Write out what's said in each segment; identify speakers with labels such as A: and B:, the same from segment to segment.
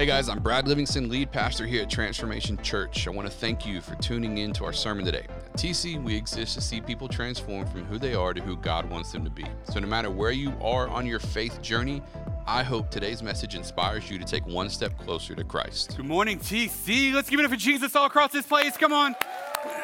A: Hey guys, I'm Brad Livingston, lead pastor here at Transformation Church. I want to thank you for tuning in to our sermon today. At TC, we exist to see people transform from who they are to who God wants them to be. So, no matter where you are on your faith journey, I hope today's message inspires you to take one step closer to Christ.
B: Good morning, TC. Let's give it up for Jesus all across this place. Come on.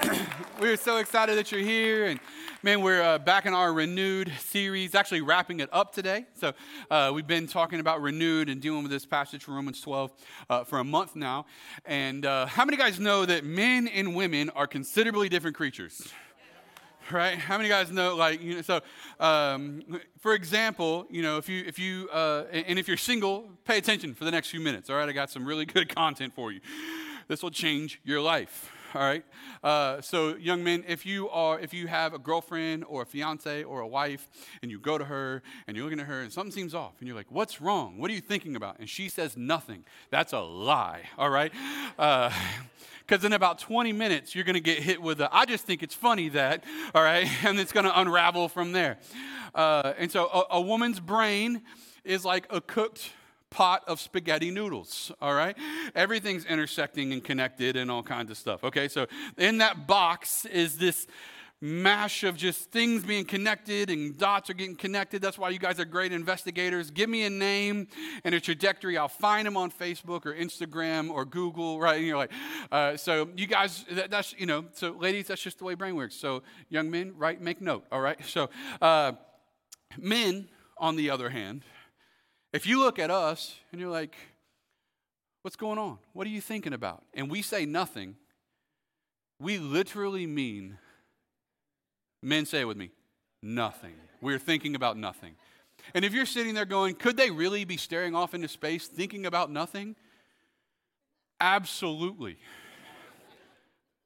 B: we're so excited that you're here. And man, we're uh, back in our renewed series, actually wrapping it up today. So uh, we've been talking about renewed and dealing with this passage from Romans 12 uh, for a month now. And uh, how many guys know that men and women are considerably different creatures? right how many guys know like you know so um, for example you know if you if you uh, and if you're single pay attention for the next few minutes all right i got some really good content for you this will change your life all right? Uh, so young men if you are if you have a girlfriend or a fiance or a wife and you go to her and you're looking at her and something seems off and you're like what's wrong? What are you thinking about? And she says nothing. That's a lie. All right? Because uh, in about 20 minutes you're going to get hit with a i just think it's funny that all right? And it's going to unravel from there. Uh, and so a, a woman's brain is like a cooked pot of spaghetti noodles, all right? Everything's intersecting and connected and all kinds of stuff, okay? So in that box is this mash of just things being connected and dots are getting connected. That's why you guys are great investigators. Give me a name and a trajectory. I'll find them on Facebook or Instagram or Google, right? And you're like, uh, so you guys, that, that's, you know, so ladies, that's just the way brain works. So young men, right, make note, all right? So uh, men, on the other hand, if you look at us and you're like, what's going on? What are you thinking about? And we say nothing, we literally mean, men say it with me, nothing. We're thinking about nothing. And if you're sitting there going, could they really be staring off into space thinking about nothing? Absolutely.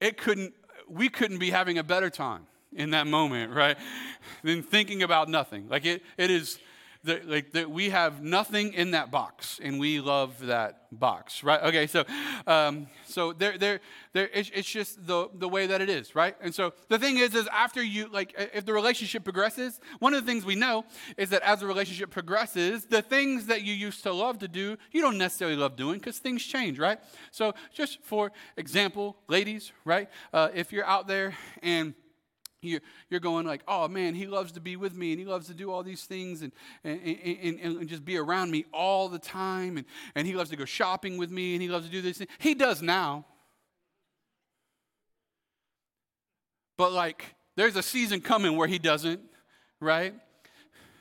B: It couldn't, we couldn't be having a better time in that moment, right? Than thinking about nothing. Like it, it is like, that we have nothing in that box, and we love that box, right? Okay, so, um, so there, there, there. It's, it's just the the way that it is, right? And so the thing is, is after you like, if the relationship progresses, one of the things we know is that as the relationship progresses, the things that you used to love to do, you don't necessarily love doing because things change, right? So, just for example, ladies, right? Uh, if you're out there and you're, you're going like, oh man, he loves to be with me and he loves to do all these things and, and, and, and, just be around me all the time. And, and he loves to go shopping with me and he loves to do this. He does now. But like, there's a season coming where he doesn't, right?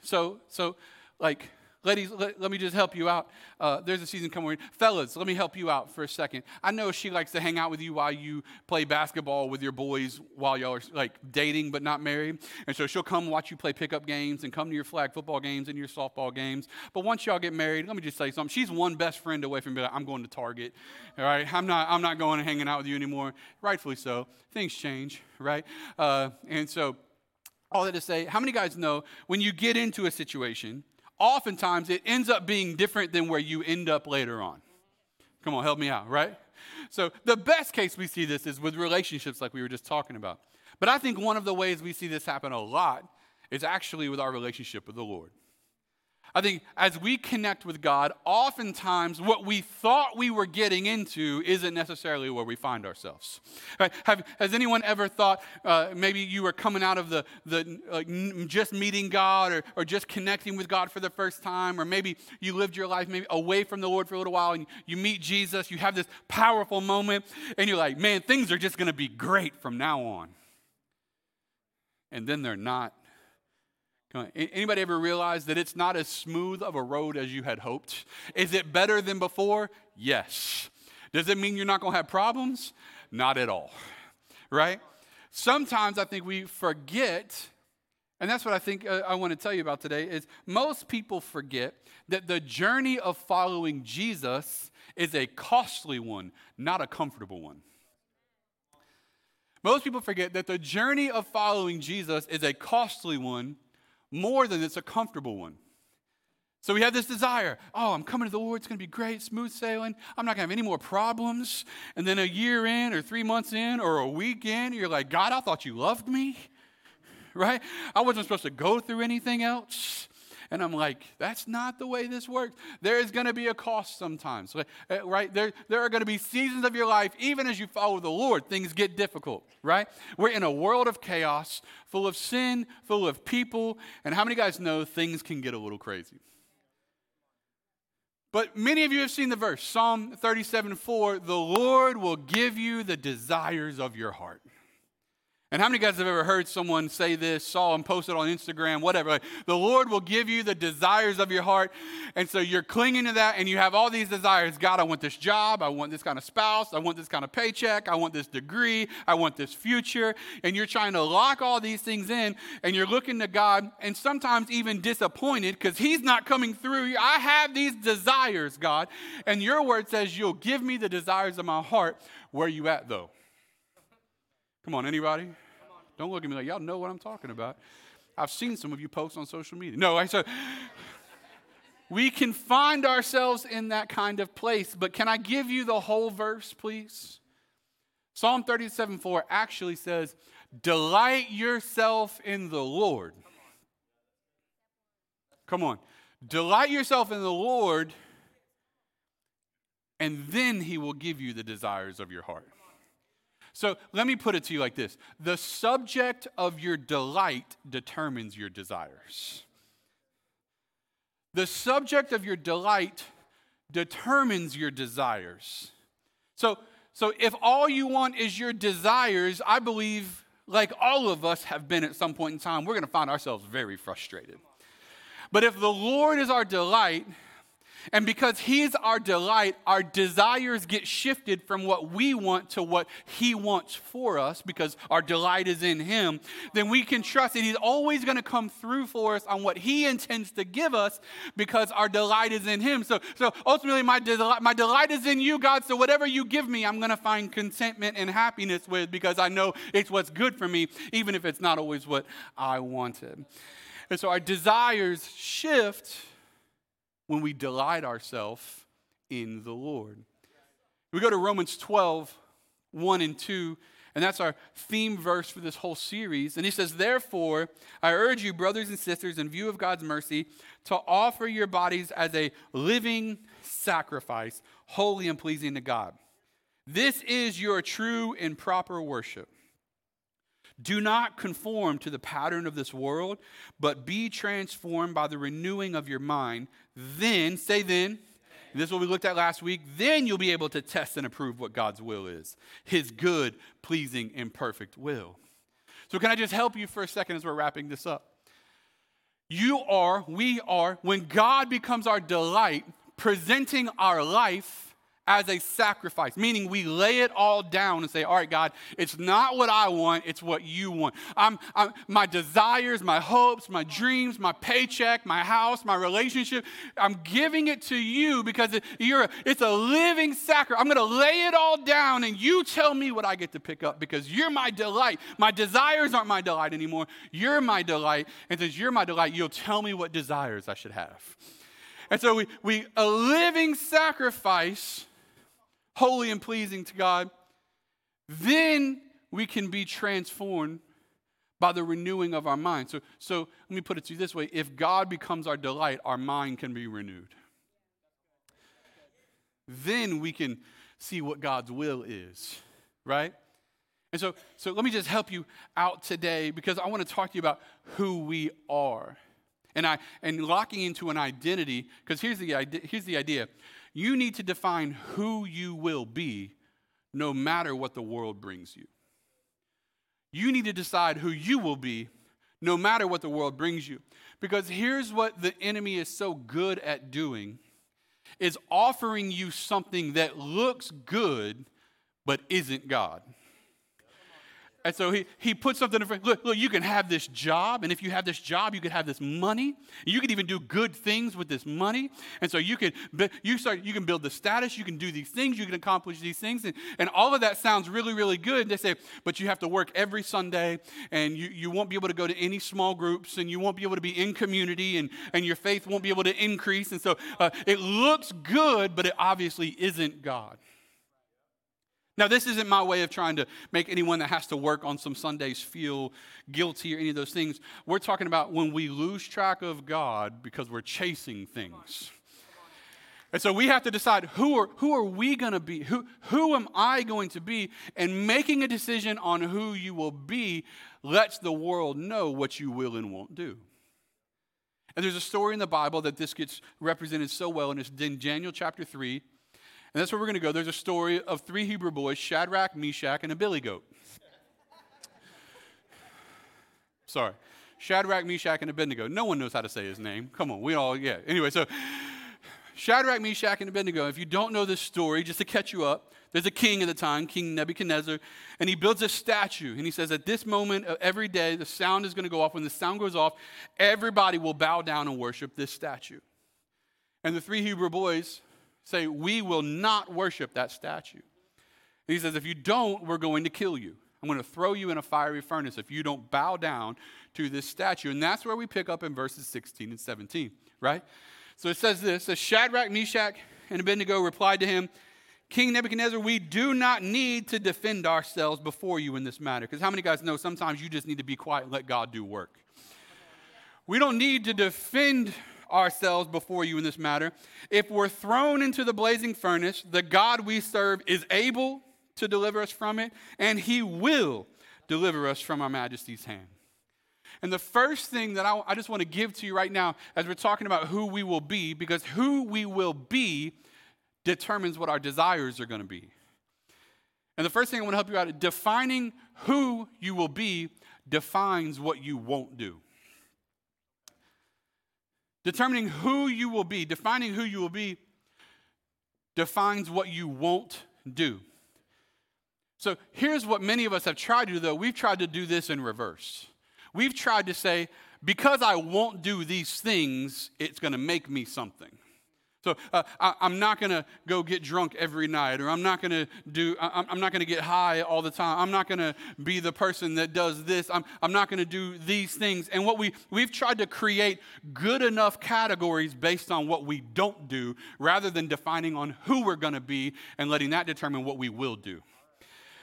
B: So, so like, Ladies, let, let, me just help you out. Uh, there's a season coming. Fellas, let me help you out for a second. I know she likes to hang out with you while you play basketball with your boys while y'all are like dating but not married. And so she'll come watch you play pickup games and come to your flag football games and your softball games. But once y'all get married, let me just say something. She's one best friend away from being like, I'm going to Target. All right, I'm not, I'm not going and hanging out with you anymore. Rightfully so. Things change, right? Uh, and so, all that to say, how many guys know when you get into a situation, oftentimes it ends up being different than where you end up later on. Come on, help me out, right? So, the best case we see this is with relationships, like we were just talking about. But I think one of the ways we see this happen a lot is actually with our relationship with the Lord. I think as we connect with God, oftentimes what we thought we were getting into isn't necessarily where we find ourselves. Right? Have, has anyone ever thought uh, maybe you were coming out of the, the just meeting God or, or just connecting with God for the first time, or maybe you lived your life maybe away from the Lord for a little while and you meet Jesus, you have this powerful moment, and you're like, man, things are just going to be great from now on. And then they're not Anybody ever realize that it's not as smooth of a road as you had hoped? Is it better than before? Yes. Does it mean you're not going to have problems? Not at all. Right? Sometimes I think we forget, and that's what I think uh, I want to tell you about today is most people forget that the journey of following Jesus is a costly one, not a comfortable one. Most people forget that the journey of following Jesus is a costly one, more than it's a comfortable one. So we have this desire oh, I'm coming to the Lord, it's going to be great, smooth sailing. I'm not going to have any more problems. And then a year in, or three months in, or a week in, you're like, God, I thought you loved me, right? I wasn't supposed to go through anything else. And I'm like, that's not the way this works. There is going to be a cost sometimes, right? Eh, there, there are going to be seasons of your life, even as you follow the Lord, things get difficult, right? We're in a world of chaos, full of sin, full of people. And how many guys know things can get a little crazy? But many of you have seen the verse, Psalm 37 4, the Lord will give you the desires of your heart. And how many guys have ever heard someone say this, saw them post it on Instagram, whatever? Like, the Lord will give you the desires of your heart. And so you're clinging to that and you have all these desires. God, I want this job. I want this kind of spouse. I want this kind of paycheck. I want this degree. I want this future. And you're trying to lock all these things in and you're looking to God and sometimes even disappointed because He's not coming through. I have these desires, God. And your word says, You'll give me the desires of my heart. Where are you at, though? Come on, anybody? Don't look at me like y'all know what I'm talking about. I've seen some of you post on social media. No, I said we can find ourselves in that kind of place, but can I give you the whole verse, please? Psalm 37 4 actually says, Delight yourself in the Lord. Come on. Delight yourself in the Lord, and then he will give you the desires of your heart. So let me put it to you like this the subject of your delight determines your desires. The subject of your delight determines your desires. So, so if all you want is your desires, I believe, like all of us have been at some point in time, we're going to find ourselves very frustrated. But if the Lord is our delight, and because He's our delight, our desires get shifted from what we want to what He wants for us because our delight is in Him. Then we can trust that He's always going to come through for us on what He intends to give us because our delight is in Him. So, so ultimately, my, my delight is in you, God. So whatever you give me, I'm going to find contentment and happiness with because I know it's what's good for me, even if it's not always what I wanted. And so our desires shift when we delight ourselves in the Lord. We go to Romans 12, 1 and 2, and that's our theme verse for this whole series. And he says, Therefore, I urge you, brothers and sisters, in view of God's mercy, to offer your bodies as a living sacrifice, holy and pleasing to God. This is your true and proper worship. Do not conform to the pattern of this world, but be transformed by the renewing of your mind. Then, say then, this is what we looked at last week. Then you'll be able to test and approve what God's will is His good, pleasing, and perfect will. So, can I just help you for a second as we're wrapping this up? You are, we are, when God becomes our delight, presenting our life as a sacrifice, meaning we lay it all down and say, All right, God, it's not what I want, it's what you want. I'm, I'm, my desires, my hopes, my dreams, my paycheck, my house, my relationship, I'm giving it to you because it, you're, it's a living sacrifice. I'm going to lay it all down and you tell me what I get to pick up because you're my delight. My desires aren't my delight anymore. You're my delight. And since you're my delight, you'll tell me what desires I should have. And so we, we a living sacrifice holy and pleasing to God, then we can be transformed by the renewing of our mind. So, so let me put it to you this way if God becomes our delight, our mind can be renewed. Then we can see what God's will is, right? And so, so let me just help you out today because I want to talk to you about who we are. And I and locking into an identity, because here's the here's the idea. You need to define who you will be no matter what the world brings you. You need to decide who you will be no matter what the world brings you. Because here's what the enemy is so good at doing is offering you something that looks good but isn't God. And so he, he put something in front. Look, look, you can have this job, and if you have this job, you can have this money. You can even do good things with this money. And so you can you start you can build the status, you can do these things, you can accomplish these things, and, and all of that sounds really, really good. They say, but you have to work every Sunday, and you, you won't be able to go to any small groups, and you won't be able to be in community, and, and your faith won't be able to increase. And so uh, it looks good, but it obviously isn't God. Now, this isn't my way of trying to make anyone that has to work on some Sundays feel guilty or any of those things. We're talking about when we lose track of God because we're chasing things. And so we have to decide who are, who are we going to be? Who, who am I going to be? And making a decision on who you will be lets the world know what you will and won't do. And there's a story in the Bible that this gets represented so well, and it's in Daniel chapter 3. And that's where we're going to go. There's a story of three Hebrew boys Shadrach, Meshach, and a billy goat. Sorry. Shadrach, Meshach, and Abednego. No one knows how to say his name. Come on, we all, yeah. Anyway, so Shadrach, Meshach, and Abednego. If you don't know this story, just to catch you up, there's a king at the time, King Nebuchadnezzar, and he builds a statue. And he says, At this moment of every day, the sound is going to go off. When the sound goes off, everybody will bow down and worship this statue. And the three Hebrew boys say, We will not worship that statue. And he says, If you don't, we're going to kill you. I'm going to throw you in a fiery furnace if you don't bow down to this statue. And that's where we pick up in verses 16 and 17, right? So it says this So Shadrach, Meshach, and Abednego replied to him, King Nebuchadnezzar, we do not need to defend ourselves before you in this matter. Because how many guys know sometimes you just need to be quiet and let God do work? We don't need to defend ourselves before you in this matter. If we're thrown into the blazing furnace, the God we serve is able to deliver us from it, and he will deliver us from our majesty's hand. And the first thing that I, I just want to give to you right now, as we're talking about who we will be, because who we will be determines what our desires are going to be. And the first thing I want to help you out defining who you will be defines what you won't do. Determining who you will be, defining who you will be, defines what you won't do. So here's what many of us have tried to do, though. We've tried to do this in reverse. We've tried to say, because I won't do these things, it's going to make me something. So uh, I, am not going to go get drunk every night, or I'm not going to do. I, I'm not going to get high all the time. I'm not going to be the person that does this. I'm, I'm not going to do these things. And what we we've tried to create good enough categories based on what we don't do, rather than defining on who we're going to be and letting that determine what we will do.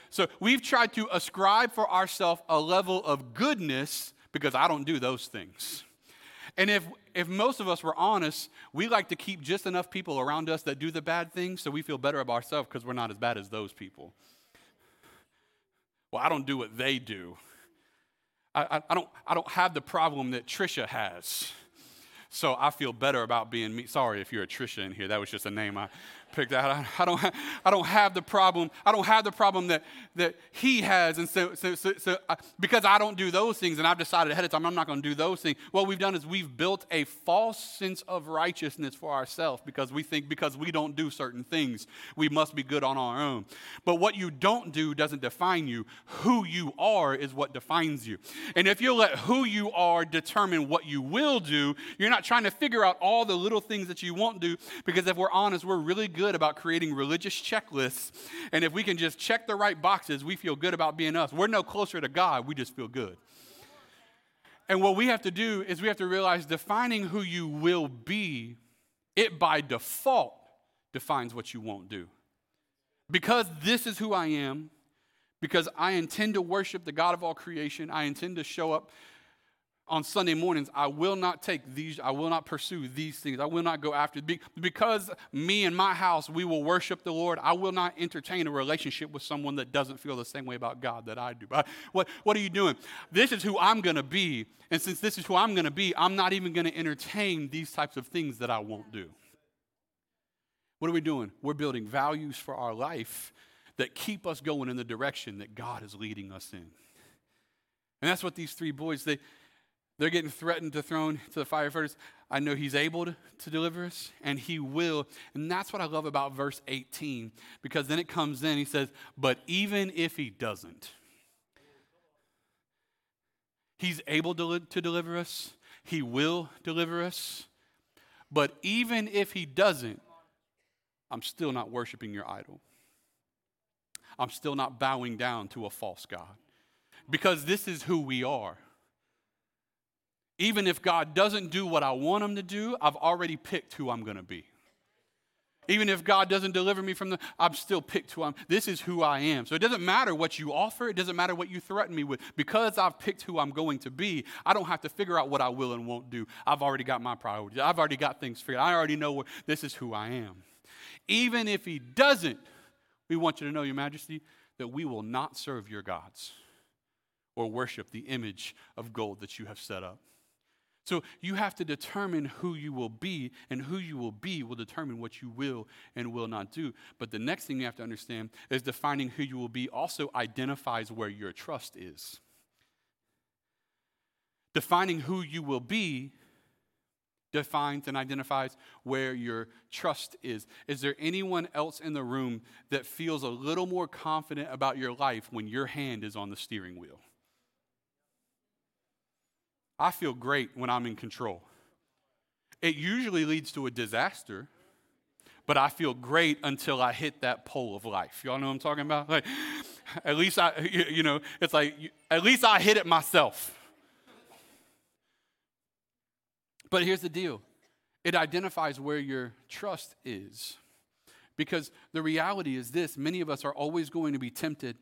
B: So we've tried to ascribe for ourselves a level of goodness because I don't do those things. And if, if most of us were honest, we like to keep just enough people around us that do the bad things so we feel better about ourselves because we're not as bad as those people. Well, I don't do what they do. I, I, I, don't, I don't have the problem that Trisha has. So I feel better about being me. Sorry if you're a Trisha in here. That was just a name I picked out. I, don't, I don't have the problem. I don't have the problem that, that he has. And so, so, so, so I, because I don't do those things and I've decided ahead of time I'm not going to do those things, what we've done is we've built a false sense of righteousness for ourselves because we think because we don't do certain things, we must be good on our own. But what you don't do doesn't define you. Who you are is what defines you. And if you let who you are determine what you will do, you're not trying to figure out all the little things that you won't do because if we're honest, we're really good about creating religious checklists. And if we can just check the right boxes, we feel good about being us. We're no closer to God, we just feel good. And what we have to do is we have to realize defining who you will be, it by default defines what you won't do. Because this is who I am, because I intend to worship the God of all creation, I intend to show up on Sunday mornings, I will not take these, I will not pursue these things. I will not go after because me and my house, we will worship the Lord. I will not entertain a relationship with someone that doesn't feel the same way about God that I do. But what, what are you doing? This is who I'm to be. And since this is who I'm to be, I'm not even to entertain these types of things that I won't do. What are we doing? We're building values for our life that keep us going in the direction that God is leading us in. And that's what these three boys, they, they're getting threatened to thrown to the fire furnace. I know he's able to, to, deliver us, and he will. And that's what I love about verse 18, because then it comes in, he says, But even if he doesn't, he's able to, to deliver us, he will deliver us. But even if he doesn't, I'm still not worshiping your idol. I'm still not bowing down to a false God. Because this is who we are. Even if God doesn't do what I want him to do, I've already picked who I'm going to be. Even if God doesn't deliver me from the, I'm still picked who I'm. This is who I am. So it doesn't matter what you offer. It doesn't matter what you threaten me with. Because I've picked who I'm going to be, I don't have to figure out what I will and won't do. I've already got my priorities. I've already got things figured. I already know where this is who I am. Even if He doesn't, we want you to know, Your Majesty, that we will not serve your gods or worship the image of gold that you have set up. So you have to determine who you will be, and who you will be will determine what you will and will not do. But the next thing you have to understand is defining who you will be also identifies where your trust is. Defining who you will be defines and identifies where your trust is. Is there anyone else in the room that feels a little more confident about your life when your hand is on the steering wheel? I feel great when I'm in control. It usually leads to a disaster, but I feel great until I hit that pole of life. Y'all know what I'm talking about? Like, at least I, you know, it's like, at least I hit it myself. But here's the deal it identifies where your trust is. Because the reality is this many of us are always going to be tempted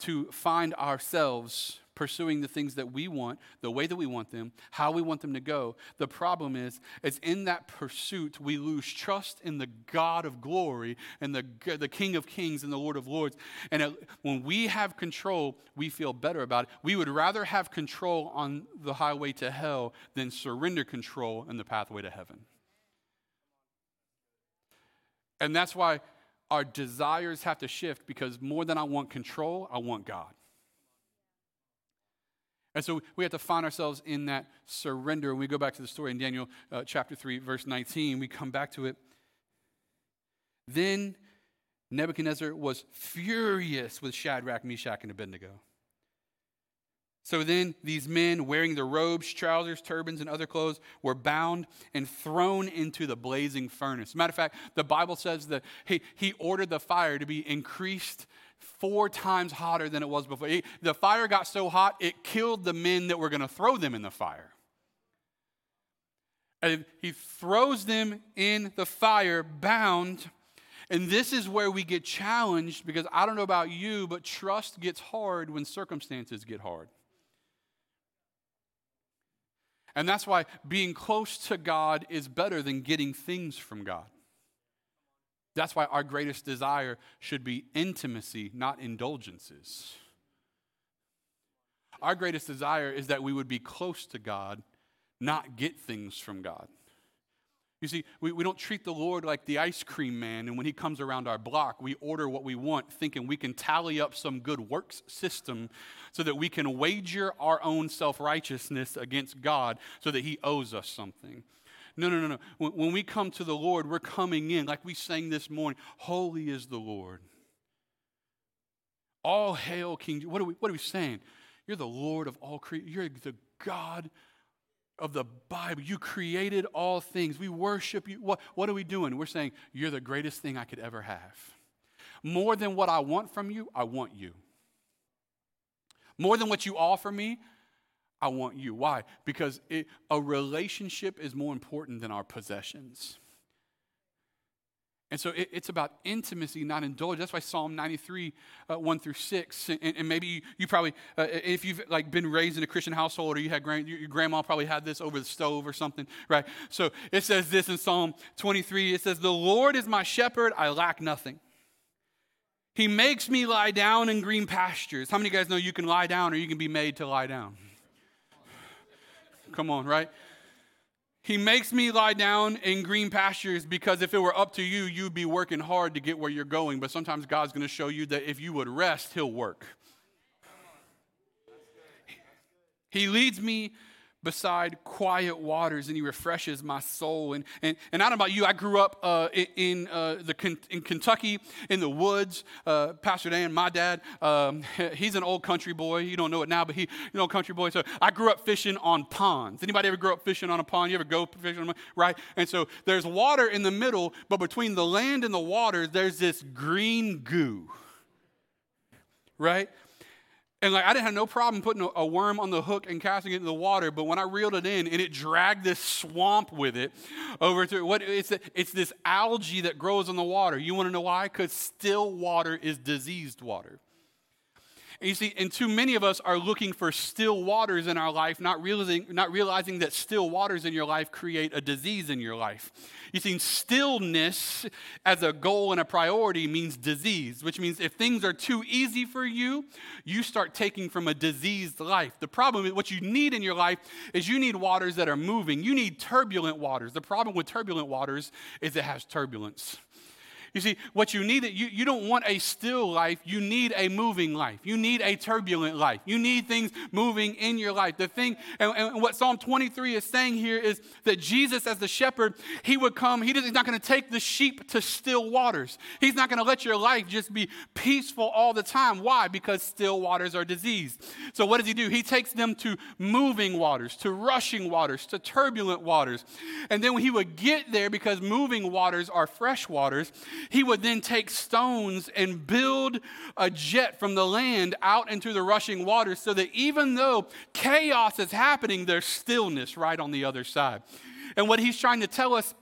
B: to find ourselves pursuing the things that we want, the way that we want them, how we want them to go. The problem is, is in that pursuit, we lose trust in the God of glory and the, the King of kings and the Lord of lords. And it, when we have control, we feel better about it. We would rather have control on the highway to hell than surrender control in the pathway to heaven. And that's why our desires have to shift because more than I want control, I want God. And so we have to find ourselves in that surrender. We go back to the story in Daniel uh, chapter 3, verse 19, we come back to it. Then Nebuchadnezzar was furious with Shadrach, Meshach, and Abednego. So then these men, wearing their robes, trousers, turbans, and other clothes, were bound and thrown into the blazing furnace. Matter of fact, the Bible says that he, he ordered the fire to be increased four times hotter than it was before. The fire got so hot, it killed the men that were going to throw them in the fire. And he throws them in the fire, bound. And this is where we get challenged because I don't know about you, but trust gets hard when circumstances get hard. And that's why being close to God is better than getting things from God. That's why our greatest desire should be intimacy, not indulgences. Our greatest desire is that we would be close to God, not get things from God. You see, we, we don't treat the Lord like the ice cream man, and when he comes around our block, we order what we want, thinking we can tally up some good works system so that we can wager our own self righteousness against God so that he owes us something. No, no, no, no. When, when we come to the Lord, we're coming in, like we sang this morning Holy is the Lord. All hail King. What are we, what are we saying? You're the Lord of all creation. You're the God of the Bible. You created all things. We worship you. What, what are we doing? We're saying, You're the greatest thing I could ever have. More than what I want from you, I want you. More than what you offer me, I want you. Why? Because it, a relationship is more important than our possessions. And so it, it's about intimacy, not indulgence. That's why Psalm 93, uh, 1 through 6. And, and maybe you, you probably, uh, if you've like been raised in a Christian household or you had grand, your grandma probably had this over the stove or something, right? So it says this in Psalm 23. It says, The Lord is my shepherd, I lack nothing. He makes me lie down in green pastures. How many of you guys know you can lie down or you can be made to lie down? Come on, right? He makes me lie down in green pastures because if it were up to you, you'd be working hard to get where you're going. But sometimes God's going to show you that if you would rest, He'll work. He leads me beside quiet waters and he refreshes my soul. And, and, and I don't know about you, I grew up uh, in, uh, the, in Kentucky in the woods. Uh, Pastor Dan, my dad, um, he's an old country boy. You don't know it now, but he, you know, country boy. So I grew up fishing on ponds. Anybody ever grow up fishing on a pond? You ever go fishing on a Right? And so there's water in the middle, but between the land and the water, there's this green goo. Right? And like I didn't have no problem putting a, worm on the hook and casting it in the water, but when I reeled it in and it dragged this swamp with it over to what it's it's this algae that grows in the water. You want to know why? Because still water is diseased water. And you see, and too many of us are looking for still waters in our life, not realizing, not realizing that still waters in your life create a disease in your life. You see, stillness as a goal and a priority means disease, which means if things are too easy for you, you start taking from a diseased life. The problem is what you need in your life is you need waters that are moving. You need turbulent waters. The problem with turbulent waters is it has turbulence. You see, what you need, you, you don't want a still life. You need a moving life. You need a turbulent life. You need things moving in your life. The thing, and, and what Psalm 23 is saying here is that Jesus, as the shepherd, he would come, he, he's not going to take the sheep to still waters. He's not going to let your life just be peaceful all the time. Why? Because still waters are diseased. So what does he do? He takes them to moving waters, to rushing waters, to turbulent waters. And then he would get there, because moving waters are fresh waters, he would then take stones and build a jet from the land out into the rushing waters so that even though chaos is happening, there's stillness right on the other side. And what he's trying to tell us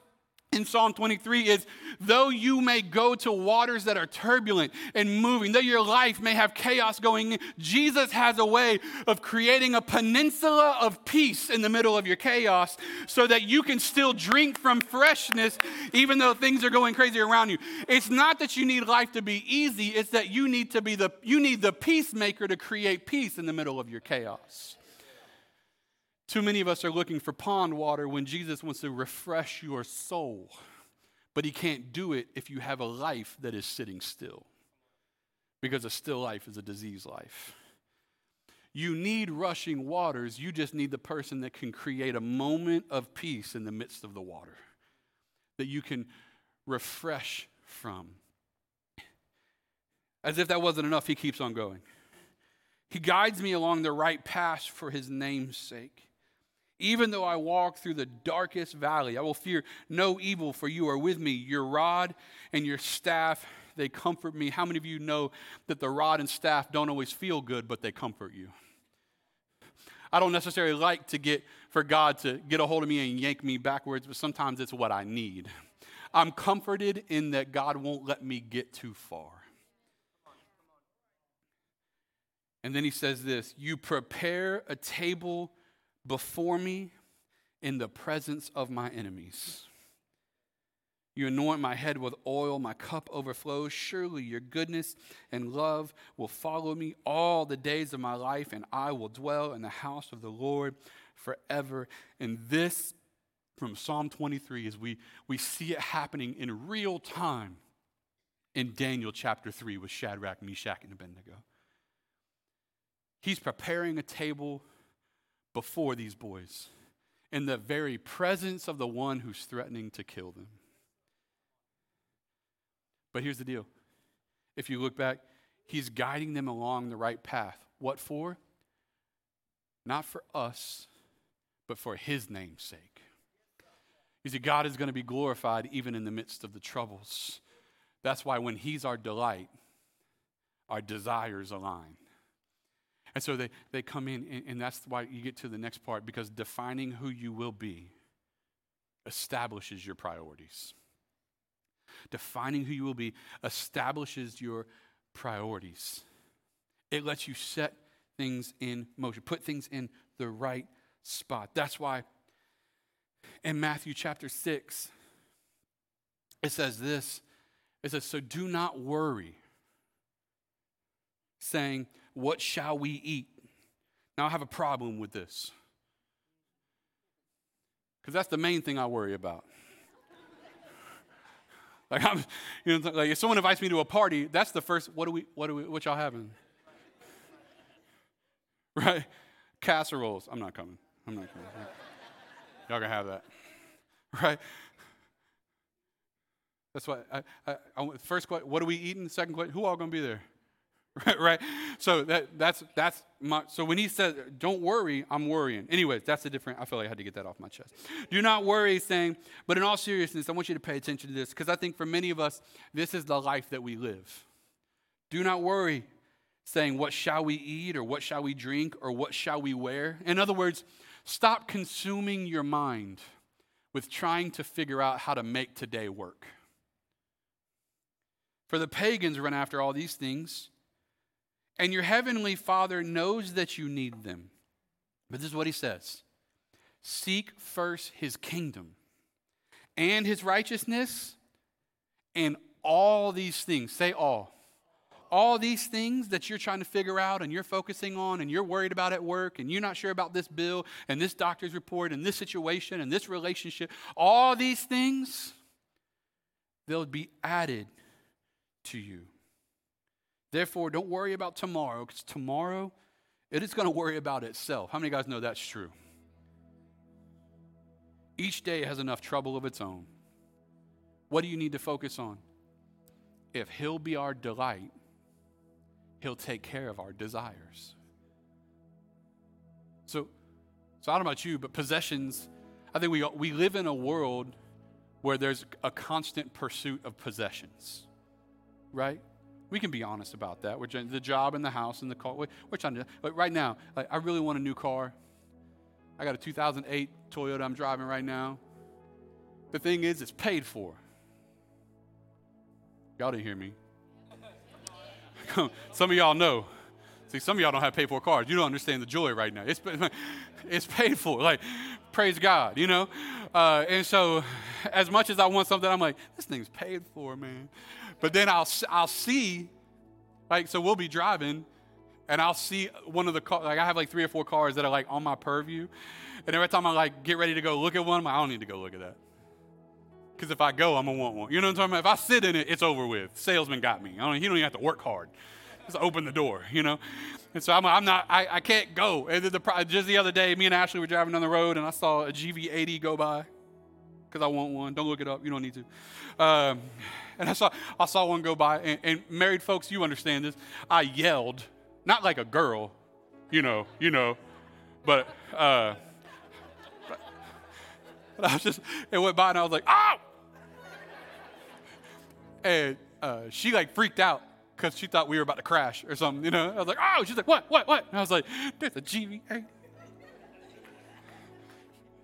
B: in Psalm 23 is though you may go to waters that are turbulent and moving, though your life may have chaos going, Jesus has a way of creating a peninsula of peace in the middle of your chaos so that you can still drink from freshness even though things are going crazy around you. It's not that you need life to be easy, it's that you need to be the you need the peacemaker to create peace in the middle of your chaos. Too many of us are looking for pond water when Jesus wants to refresh your soul. But he can't do it if you have a life that is sitting still. Because a still life is a diseased life. You need rushing waters. You just need the person that can create a moment of peace in the midst of the water that you can refresh from. As if that wasn't enough, he keeps on going. He guides me along the right path for his name's sake. Even though I walk through the darkest valley, I will fear no evil, for you are with me. Your rod and your staff, they comfort me. How many of you know that the rod and staff don't always feel good, but they comfort you? I don't necessarily like to get for God to get a hold of me and yank me backwards, but sometimes it's what I need. I'm comforted in that God won't let me get too far. And then he says this You prepare a table before me in the presence of my enemies. You anoint my head with oil, my cup overflows. Surely your goodness and love will follow me all the days of my life, and I will dwell in the house of the Lord forever. And this, from Psalm 23, is we, we see it happening in real time in Daniel chapter 3 with Shadrach, Meshach, and Abednego. He's preparing a table before these boys in the very presence of the one who's threatening to kill them. But here's the deal if you look back, he's guiding them along the right path. What for? Not for us, but for his name's sake. You see, God is going to be glorified even in the midst of the troubles. That's why when he's our delight, our desires align. And so they, they come in, and, and that's why you get to the next part because defining who you will be establishes your priorities. Defining who you will be establishes your priorities. It lets you set things in motion, put things in the right spot. That's why in Matthew chapter 6, it says this it says, So do not worry, saying, what shall we eat? Now, I have a problem with this. Because that's the main thing I worry about. like, I'm, you know, like if someone invites me to a party, that's the first, what do we, what do we, what y'all having? right? Casseroles. I'm not coming. I'm not coming. Y'all gonna have that. Right? That's why I, I, I, first question, what are we eating? Second question, who all gonna be there? Right, right? So that, that's, that's my, so when he says, don't worry, I'm worrying. Anyways, that's a different, I feel like I had to get that off my chest. Do not worry, saying, but in all seriousness, I want you to pay attention to this because I think for many of us, this is the life that we live. Do not worry, saying, What shall we eat, or what shall we drink, or what shall we wear? In other words, stop consuming your mind with trying to figure out how to make today work. For the pagans run after all these things, and your heavenly Father knows that you need them. But this is what he says Seek first his kingdom and his righteousness, and all these things, say all, all these things that you're trying to figure out and you're focusing on and you're worried about at work and you're not sure about this bill and this doctor's report and this situation and this relationship, all these things, they'll be added to you. Therefore, don't worry about tomorrow because tomorrow it is going to worry about itself. How many guys know that's true? Each day has enough trouble of its own. What do you need to focus on? If He'll be our delight, He'll take care of our desires. So, so I don't know about you, but possessions, I think we, we live in a world where there's a constant pursuit of possessions, right? We can be honest about that. We're the job and the house and the car. We're trying to, but right now, like, I really want a new car. I got a 2008 Toyota I'm driving right now. The thing is, it's paid for. Y'all didn't hear me. some of y'all know. See, some of y'all don't have paid for cars. You don't understand the joy right now. It's, it's paid for. Like, praise God, you know? Uh, and so, as much as I want something, I'm like, this thing's paid for, man. But then I'll, I'll see, like, so we'll be driving, and I'll see one of the cars, like, I have like three or four cars that are like on my purview. And every time I like get ready to go look at one, like, I don't need to go look at that. Because if I go, I'm gonna want one. You know what I'm talking about? If I sit in it, it's over with. Salesman got me. I don't, he don't even have to work hard. Just open the door, you know. And so I'm, I'm not. I, I can't go. And the, the, just the other day, me and Ashley were driving down the road, and I saw a GV80 go by. Because I want one. Don't look it up. You don't need to. Um, and I saw I saw one go by, and, and married folks, you understand this. I yelled, not like a girl, you know, you know, but. Uh, but I was just, it went by and I was like, oh! And uh, she like freaked out because she thought we were about to crash or something, you know. I was like, oh, she's like, what, what, what? And I was like, there's a GV80.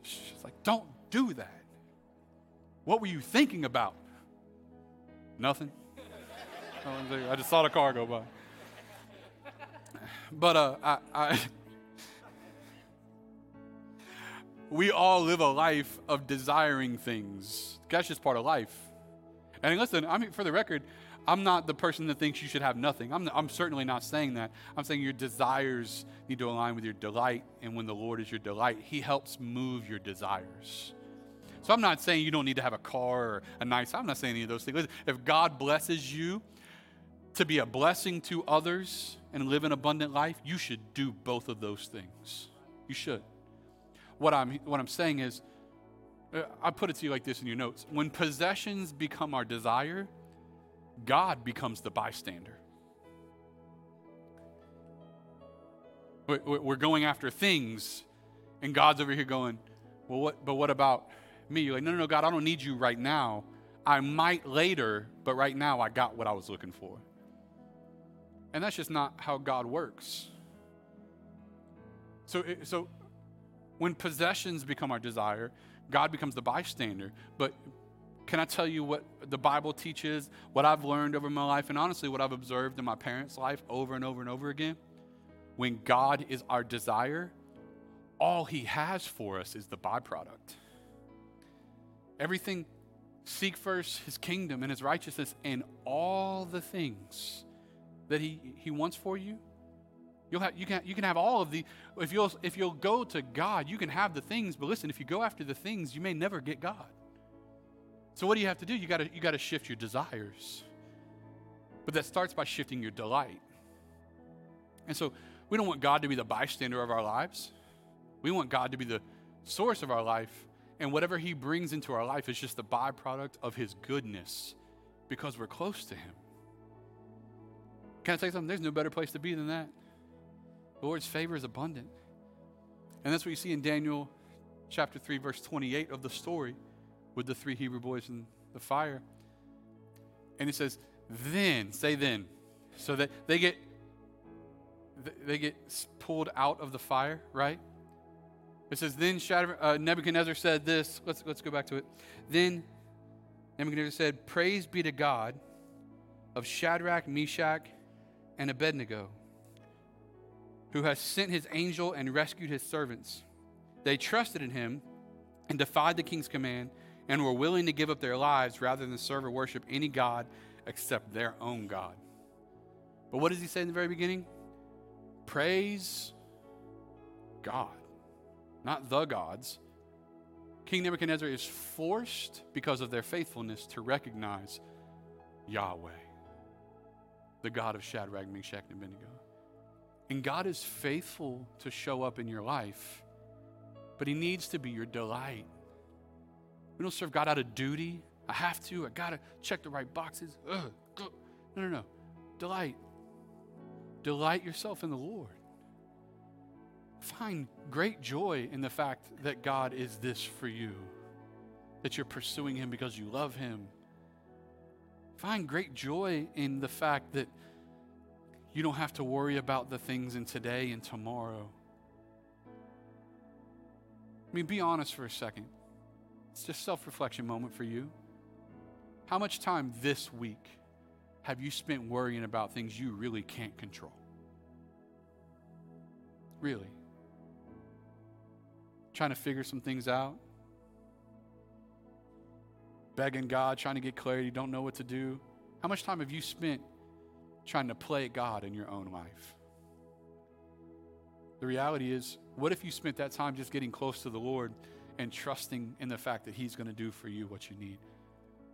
B: She's like, don't do that. What were you thinking about? Nothing. I just saw the car go by. But uh, I, I we all live a life of desiring things. That's just part of life. And listen, I mean, for the record, I'm not the person that thinks you should have nothing. I'm, I'm certainly not saying that. I'm saying your desires need to align with your delight. And when the Lord is your delight, He helps move your desires. So I'm not saying you don't need to have a car or a nice, I'm not saying any of those things. If God blesses you to be a blessing to others and live an abundant life, you should do both of those things. You should. What I'm, what I'm saying is, uh, I put it to you like this in your notes. When possessions become our desire, God becomes the bystander. We're going after things, and God's over here going, Well, what, but what about me? You're like, No, no, no, God, I don't need you right now. I might later, but right now I got what I was looking for. And that's just not how God works. So, so when possessions become our desire, God becomes the bystander. But can I tell you what the Bible teaches, what I've learned over my life, and honestly, what I've observed in my parents' life over and over and over again? When God is our desire, all He has for us is the byproduct. Everything, seek first His kingdom and His righteousness, and all the things that He, he wants for you. You'll have, you, can, you can have all of the, if you'll, if you'll go to God, you can have the things, but listen, if you go after the things, you may never get God. So what do you have to do? You gotta, you gotta shift your desires. But that starts by shifting your delight. And so we don't want God to be the bystander of our lives. We want God to be the source of our life. And whatever He brings into our life is just the byproduct of His goodness because we're close to Him. Can I say something? There's no better place to be than that. The Lord's favor is abundant. And that's what you see in Daniel chapter 3, verse 28 of the story with the three Hebrew boys in the fire. And it says, then, say then, so that they get they get pulled out of the fire, right? It says, Then uh, Nebuchadnezzar said this. Let's, let's go back to it. Then Nebuchadnezzar said, Praise be to God of Shadrach, Meshach, and Abednego, who has sent his angel and rescued his servants. They trusted in him and defied the king's command and were willing to give up their lives rather than serve or worship any God except their own God. But what does he say in the very beginning? Praise God, not the gods. King Nebuchadnezzar is forced because of their faithfulness to recognize Yahweh, the God of Shadrach, Meshach, and Abednego. And God is faithful to show up in your life, but He needs to be your delight. We don't serve God out of duty. I have to. I got to check the right boxes. Ugh. No, no, no. Delight. Delight yourself in the Lord. Find great joy in the fact that God is this for you, that you're pursuing Him because you love Him. Find great joy in the fact that you don't have to worry about the things in today and tomorrow. I mean, be honest for a second. It's just self reflection moment for you. How much time this week have you spent worrying about things you really can't control? Really? Trying to figure some things out? Begging God, trying to get clarity, don't know what to do? How much time have you spent trying to play God in your own life? The reality is, what if you spent that time just getting close to the Lord and trusting in the fact that He's going to do for you what you need.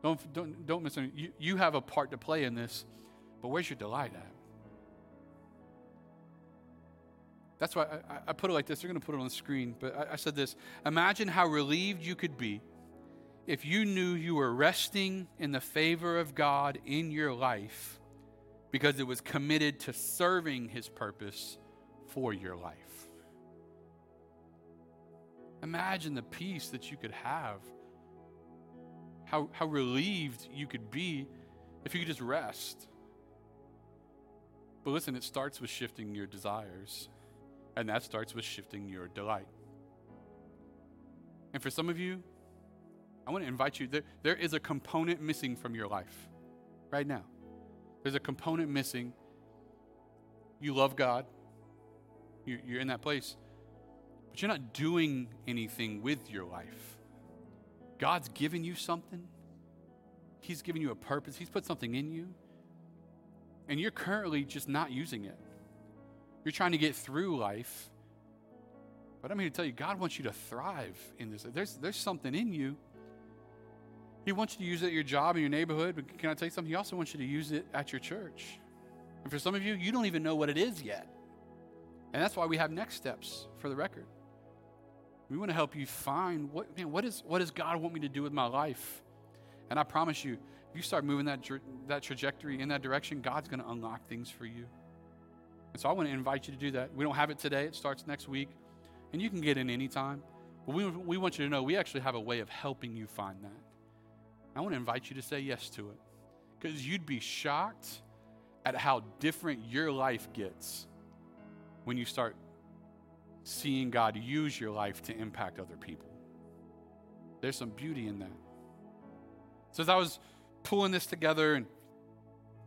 B: Don't, don't, don't misunderstand. You, you have a part to play in this, but where's your delight at? That's why I, I put it like this. They're going to put it on the screen, but I, I said this Imagine how relieved you could be if you knew you were resting in the favor of God in your life because it was committed to serving His purpose for your life. Imagine the peace that you could have. How, how relieved you could be if you could just rest. But listen, it starts with shifting your desires, and that starts with shifting your delight. And for some of you, I want to invite you there, there is a component missing from your life right now. There's a component missing. You love God, you're, you're in that place but you're not doing anything with your life. God's given you something, He's given you a purpose, He's put something in you, and you're currently just not using it. You're trying to get through life. But I'm here to tell you, God wants you to thrive in this. There's, there's something in you. He wants you to use it at your job in your neighborhood. But can I tell you something? He also wants you to use it at your church. And for some of you, you don't even know what it is yet. And that's why we have next steps for the record. We want to help you find what, man, what, is, what does God want me to do with my life? And I promise you, if you start moving that, that trajectory in that direction, God's going to unlock things for you. And so I want to invite you to do that. We don't have it today, it starts next week. And you can get in anytime. But we, we want you to know we actually have a way of helping you find that. I want to invite you to say yes to it. Because you'd be shocked at how different your life gets when you start seeing God use your life to impact other people. There's some beauty in that. So as I was pulling this together and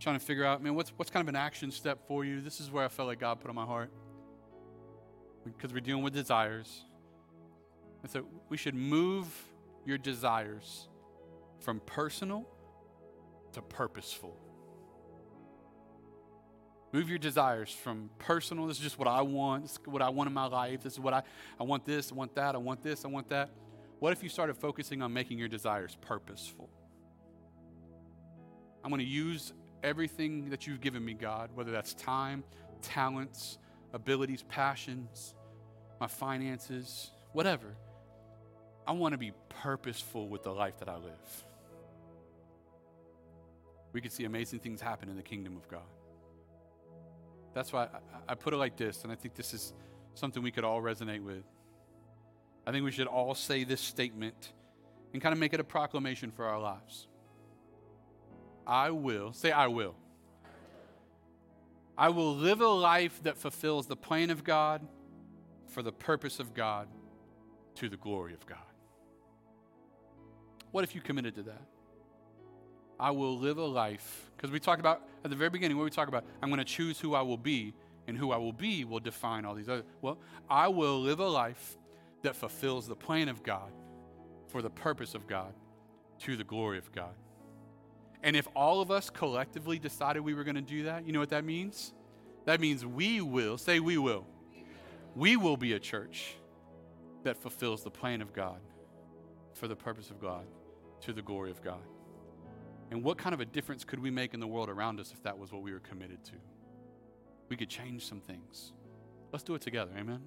B: trying to figure out, man, what's what's kind of an action step for you? This is where I felt like God put on my heart. Because we're dealing with desires. And so we should move your desires from personal to purposeful. Move your desires from personal, this is just what I want, this is what I want in my life, this is what I, I want this, I want that, I want this, I want that. What if you started focusing on making your desires purposeful? I'm going to use everything that you've given me, God, whether that's time, talents, abilities, passions, my finances, whatever. I want to be purposeful with the life that I live. We could see amazing things happen in the kingdom of God. That's why I, I put it like this, and I think this is something we could all resonate with. I think we should all say this statement and kind of make it a proclamation for our lives. I will, say, I will. I will live a life that fulfills the plan of God for the purpose of God to the glory of God. What if you committed to that? I will live a life, because we talked about at the very beginning, what we talk about, I'm going to choose who I will be, and who I will be will define all these other. Well, I will live a life that fulfills the plan of God for the purpose of God to the glory of God. And if all of us collectively decided we were going to do that, you know what that means? That means we will, say we will, we will be a church that fulfills the plan of God for the purpose of God to the glory of God. And what kind of a difference could we make in the world around us if that was what we were committed to? We could change some things. Let's do it together. Amen.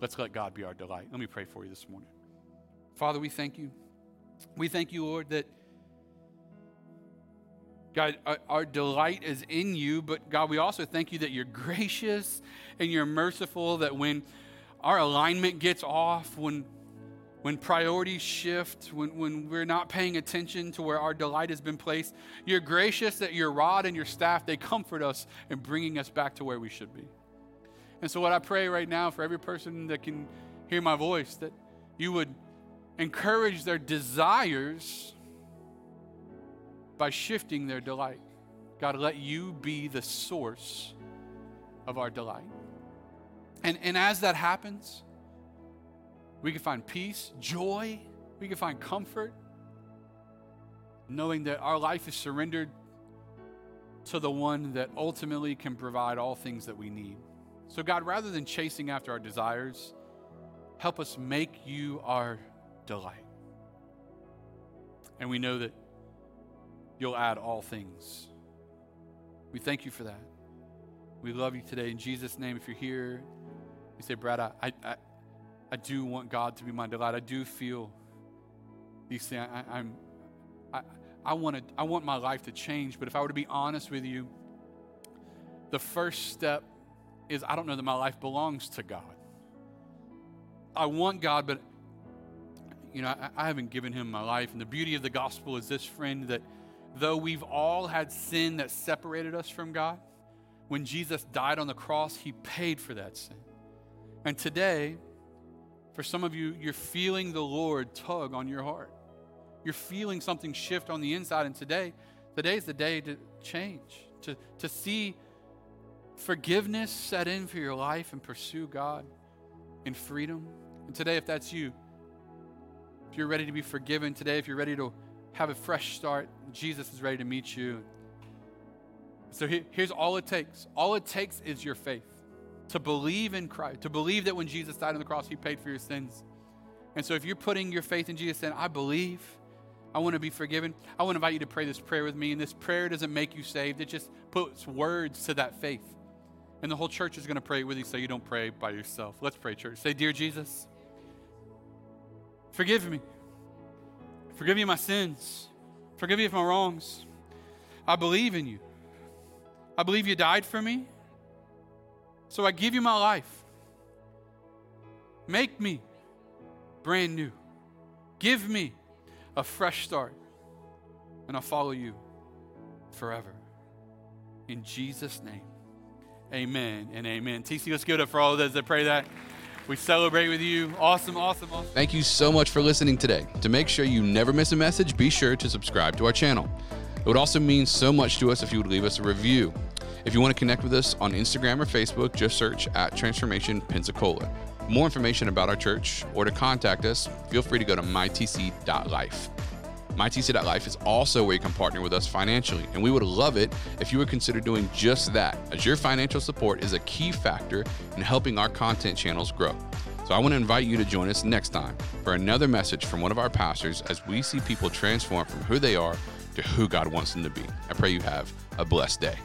B: Let's let God be our delight. Let me pray for you this morning. Father, we thank you. We thank you, Lord, that God, our, delight is in you, but God, we also thank you that you're gracious and you're merciful, that when our alignment gets off, when when priorities shift, when, when we're not paying attention to where our delight has been placed, you're gracious that your rod and your staff, they comfort us in bringing us back to where we should be. And so, what I pray right now for every person that can hear my voice, that you would encourage their desires by shifting their delight. God, let you be the source of our delight. And, and as that happens, we can find peace, joy, we can find comfort, knowing that our life is surrendered to the one that ultimately can provide all things that we need. So, God, rather than chasing after our desires, help us make you our delight. And we know that you'll add all things. We thank you for that. We love you today. In Jesus' name, if you're here, you say, Brad, I, I, I do want God to be my delight. I do feel these things. I, am I, I, want to, I want my life to change. But if I were to be honest with you, the first step is I don't know that my life belongs to God. I want God, but you know, I, I haven't given him my life. And the beauty of the gospel is this, friend, that though we've all had sin that separated us from God, when Jesus died on the cross, he paid for that sin. And today, for some of you, you're feeling the Lord tug on your heart. You're feeling something shift on the inside. And today, today's the day to change, to, to see forgiveness set in for your life and pursue God in freedom. And today, if that's you, if you're ready to be forgiven today, if you're ready to have a fresh start, Jesus is ready to meet you. So here's all it takes all it takes is your faith to believe in Christ, to believe that when Jesus died on the cross, He paid for your sins. And so if you're putting your faith in Jesus, saying, I believe, I want to be forgiven, I want to invite you to pray this prayer with me. And this prayer doesn't make you saved, it just puts words to that faith. And the whole church is going to pray with you so you don't pray by yourself. Let's pray, church. Say, Dear Jesus, forgive me. Forgive me my sins. Forgive me of my wrongs. I believe in you. I believe you died for me. So I give you my life. Make me brand new. Give me a fresh start. And I'll follow you forever. In Jesus' name, amen and amen. TC, let's give it up for all those that pray that. We celebrate with you. Awesome, awesome, awesome.
A: Thank you so much for listening today. To make sure you never miss a message, be sure to subscribe to our channel. It would also mean so much to us if you would leave us a review. If you want to connect with us on Instagram or Facebook, just search at Transformation Pensacola. More information about our church or to contact us, feel free to go to mytc.life. MyTC.life is also where you can partner with us financially, and we would love it if you would consider doing just that, as your financial support is a key factor in helping our content channels grow. So I want to invite you to join us next time for another message from one of our pastors as we see people transform from who they are to who God wants them to be. I pray you have a blessed day.